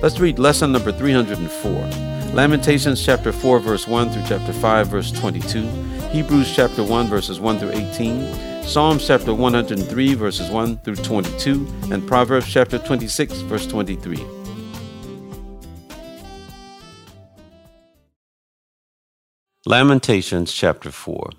Let's read lesson number 304. Lamentations chapter 4 verse 1 through chapter 5 verse 22, Hebrews chapter 1 verses 1 through 18, Psalms chapter 103 verses 1 through 22, and Proverbs chapter 26 verse 23. Lamentations chapter 4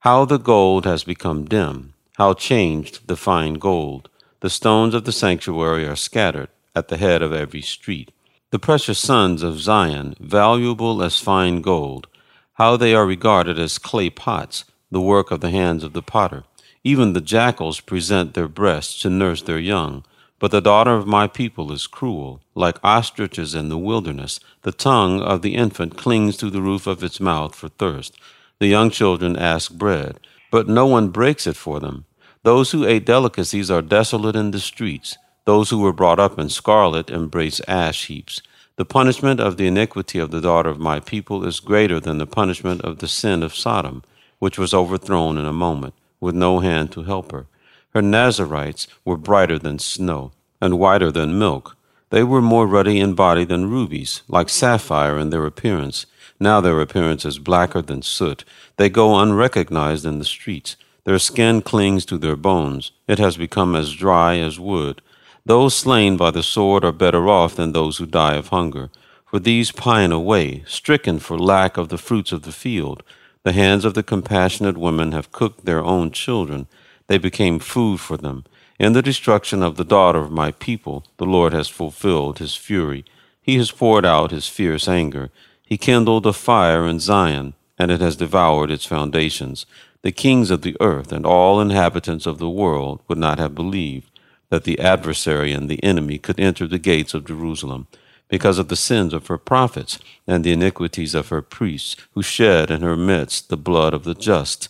How the gold has become dim, how changed the fine gold. The stones of the sanctuary are scattered at the head of every street. The precious sons of Zion, valuable as fine gold, how they are regarded as clay pots, the work of the hands of the potter. Even the jackals present their breasts to nurse their young. But the daughter of my people is cruel, like ostriches in the wilderness. The tongue of the infant clings to the roof of its mouth for thirst. The young children ask bread, but no one breaks it for them. Those who ate delicacies are desolate in the streets. Those who were brought up in scarlet embrace ash heaps. The punishment of the iniquity of the daughter of my people is greater than the punishment of the sin of Sodom, which was overthrown in a moment, with no hand to help her. Her Nazirites were brighter than snow, and whiter than milk. They were more ruddy in body than rubies, like sapphire in their appearance. Now their appearance is blacker than soot. They go unrecognized in the streets. Their skin clings to their bones. It has become as dry as wood. Those slain by the sword are better off than those who die of hunger, for these pine away, stricken for lack of the fruits of the field. The hands of the compassionate women have cooked their own children. They became food for them. In the destruction of the daughter of my people, the Lord has fulfilled his fury. He has poured out his fierce anger. He kindled a fire in Zion, and it has devoured its foundations. The kings of the earth and all inhabitants of the world would not have believed that the adversary and the enemy could enter the gates of Jerusalem because of the sins of her prophets and the iniquities of her priests, who shed in her midst the blood of the just.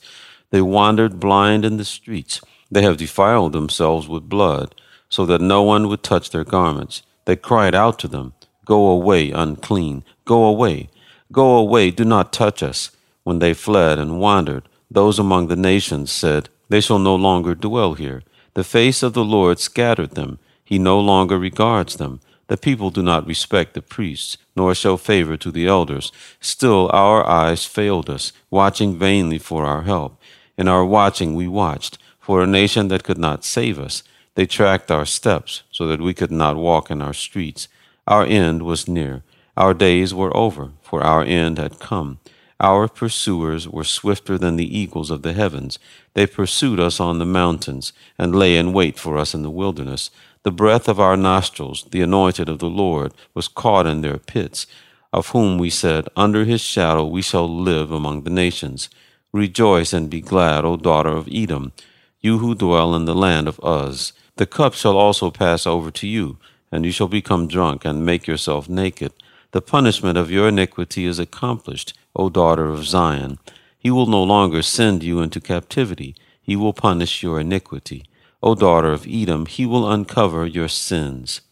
They wandered blind in the streets. They have defiled themselves with blood, so that no one would touch their garments. They cried out to them, Go away, unclean, go away, go away, do not touch us. When they fled and wandered, those among the nations said, They shall no longer dwell here. The face of the Lord scattered them. He no longer regards them. The people do not respect the priests, nor show favor to the elders. Still our eyes failed us, watching vainly for our help. In our watching we watched, for a nation that could not save us. They tracked our steps, so that we could not walk in our streets. Our end was near. Our days were over, for our end had come. Our pursuers were swifter than the eagles of the heavens. They pursued us on the mountains, and lay in wait for us in the wilderness. The breath of our nostrils, the anointed of the Lord, was caught in their pits, of whom we said, Under his shadow we shall live among the nations. Rejoice and be glad, O daughter of Edom, you who dwell in the land of Uz. The cup shall also pass over to you, and you shall become drunk and make yourself naked. The punishment of your iniquity is accomplished O daughter of Zion. He will no longer send you into captivity. He will punish your iniquity. O daughter of Edom, he will uncover your sins.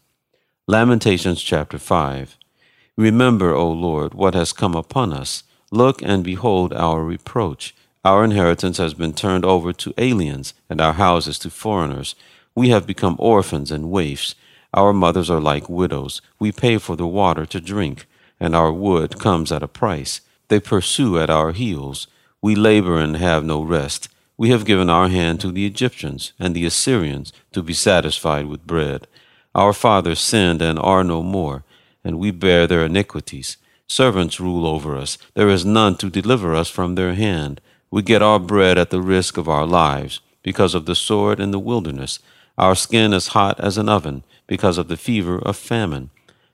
Lamentations chapter 5. Remember, O Lord, what has come upon us. Look and behold our reproach. Our inheritance has been turned over to aliens, and our houses to foreigners. We have become orphans and waifs. Our mothers are like widows. We pay for the water to drink, and our wood comes at a price. They pursue at our heels. We labor and have no rest. We have given our hand to the Egyptians and the Assyrians to be satisfied with bread. Our fathers sinned and are no more, and we bear their iniquities. Servants rule over us. There is none to deliver us from their hand. We get our bread at the risk of our lives, because of the sword in the wilderness. Our skin is hot as an oven, because of the fever of famine.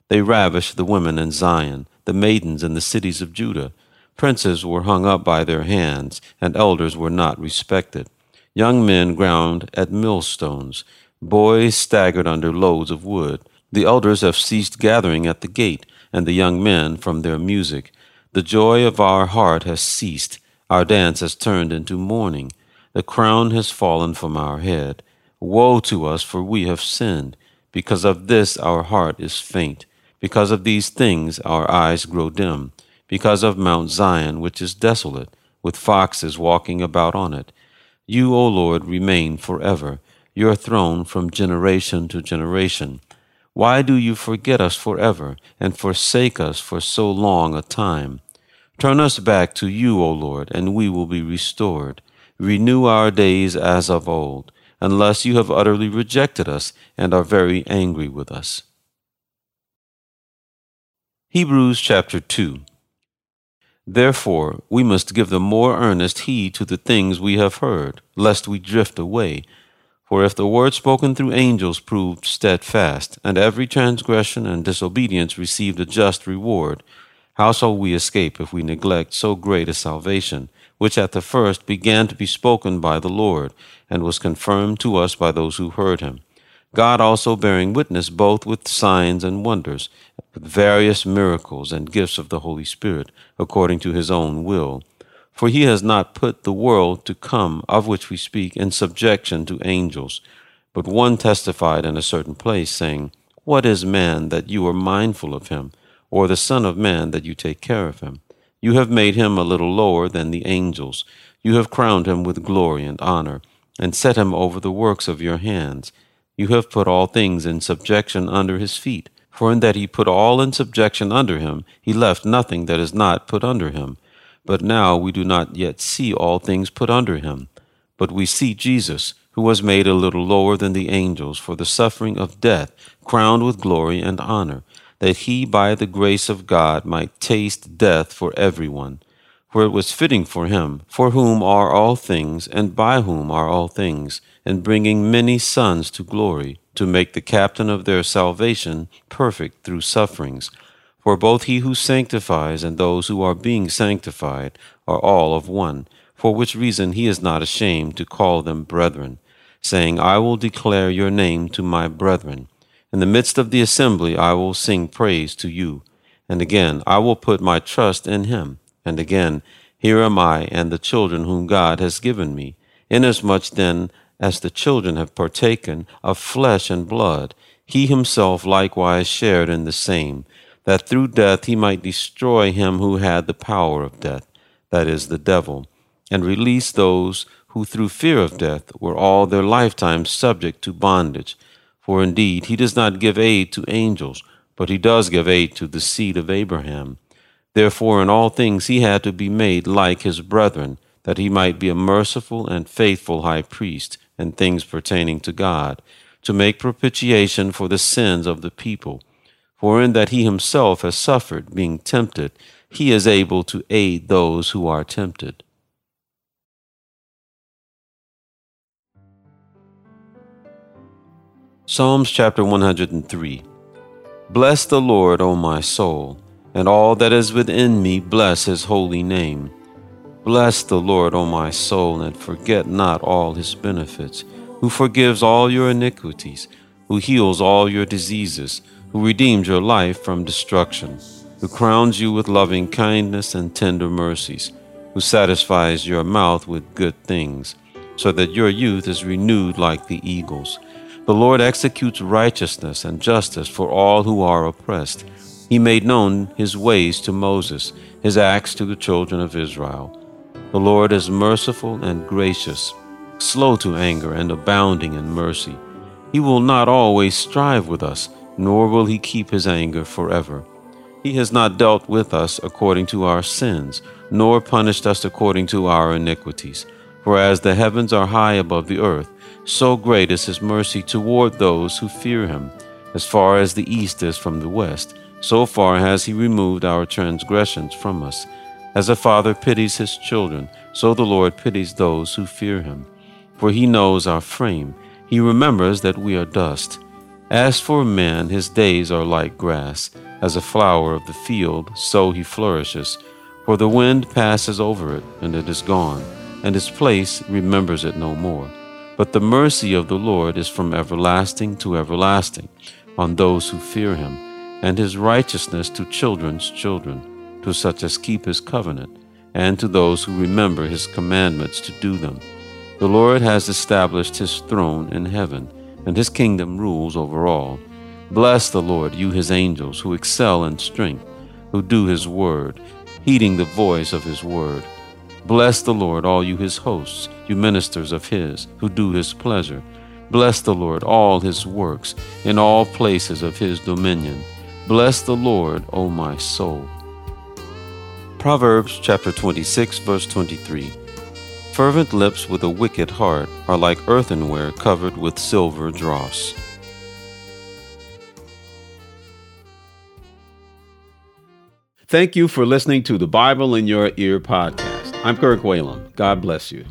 They ravish the women in Zion the maidens in the cities of Judah. Princes were hung up by their hands, and elders were not respected. Young men ground at millstones. Boys staggered under loads of wood. The elders have ceased gathering at the gate, and the young men from their music. The joy of our heart has ceased, our dance has turned into mourning. The crown has fallen from our head. Woe to us, for we have sinned. Because of this our heart is faint. Because of these things our eyes grow dim. Because of Mount Zion, which is desolate, with foxes walking about on it. You, O Lord, remain forever, your throne from generation to generation. Why do you forget us forever, and forsake us for so long a time? Turn us back to you, O Lord, and we will be restored. Renew our days as of old, unless you have utterly rejected us and are very angry with us. Hebrews chapter 2 Therefore, we must give the more earnest heed to the things we have heard, lest we drift away. For if the word spoken through angels proved steadfast, and every transgression and disobedience received a just reward, how shall we escape if we neglect so great a salvation, which at the first began to be spoken by the Lord, and was confirmed to us by those who heard him? God also bearing witness both with signs and wonders, with various miracles and gifts of the Holy Spirit, according to his own will for he has not put the world to come, of which we speak, in subjection to angels. But one testified in a certain place, saying, What is man that you are mindful of him, or the Son of Man that you take care of him? You have made him a little lower than the angels. You have crowned him with glory and honor, and set him over the works of your hands. You have put all things in subjection under his feet. For in that he put all in subjection under him, he left nothing that is not put under him. But now we do not yet see all things put under him. But we see Jesus, who was made a little lower than the angels for the suffering of death, crowned with glory and honor, that he by the grace of God might taste death for everyone. For it was fitting for him, for whom are all things, and by whom are all things, and bringing many sons to glory, to make the captain of their salvation perfect through sufferings. For both he who sanctifies and those who are being sanctified are all of one, for which reason he is not ashamed to call them brethren, saying, I will declare your name to my brethren. In the midst of the assembly I will sing praise to you. And again, I will put my trust in him. And again, here am I and the children whom God has given me. Inasmuch then as the children have partaken of flesh and blood, he himself likewise shared in the same that through death he might destroy him who had the power of death, that is, the devil, and release those who through fear of death were all their lifetime subject to bondage. For indeed he does not give aid to angels, but he does give aid to the seed of Abraham. Therefore in all things he had to be made like his brethren, that he might be a merciful and faithful high priest in things pertaining to God, to make propitiation for the sins of the people. For in that he himself has suffered being tempted, he is able to aid those who are tempted. Psalms chapter 103 Bless the Lord, O my soul, and all that is within me, bless his holy name. Bless the Lord, O my soul, and forget not all his benefits, who forgives all your iniquities, who heals all your diseases who redeemed your life from destruction, who crowns you with loving kindness and tender mercies, who satisfies your mouth with good things, so that your youth is renewed like the eagles. The Lord executes righteousness and justice for all who are oppressed. He made known his ways to Moses, his acts to the children of Israel. The Lord is merciful and gracious, slow to anger and abounding in mercy. He will not always strive with us nor will he keep his anger forever. He has not dealt with us according to our sins, nor punished us according to our iniquities. For as the heavens are high above the earth, so great is his mercy toward those who fear him. As far as the east is from the west, so far has he removed our transgressions from us. As a father pities his children, so the Lord pities those who fear him. For he knows our frame, he remembers that we are dust. As for man, his days are like grass, as a flower of the field, so he flourishes. For the wind passes over it, and it is gone, and its place remembers it no more. But the mercy of the Lord is from everlasting to everlasting on those who fear him, and his righteousness to children's children, to such as keep his covenant, and to those who remember his commandments to do them. The Lord has established his throne in heaven, and his kingdom rules over all. Bless the Lord, you his angels, who excel in strength, who do his word, heeding the voice of his word. Bless the Lord, all you his hosts, you ministers of his, who do his pleasure. Bless the Lord, all his works, in all places of his dominion. Bless the Lord, O my soul. Proverbs chapter 26, verse 23. Fervent lips with a wicked heart are like earthenware covered with silver dross. Thank you for listening to the Bible in Your Ear podcast. I'm Kirk Whalum. God bless you.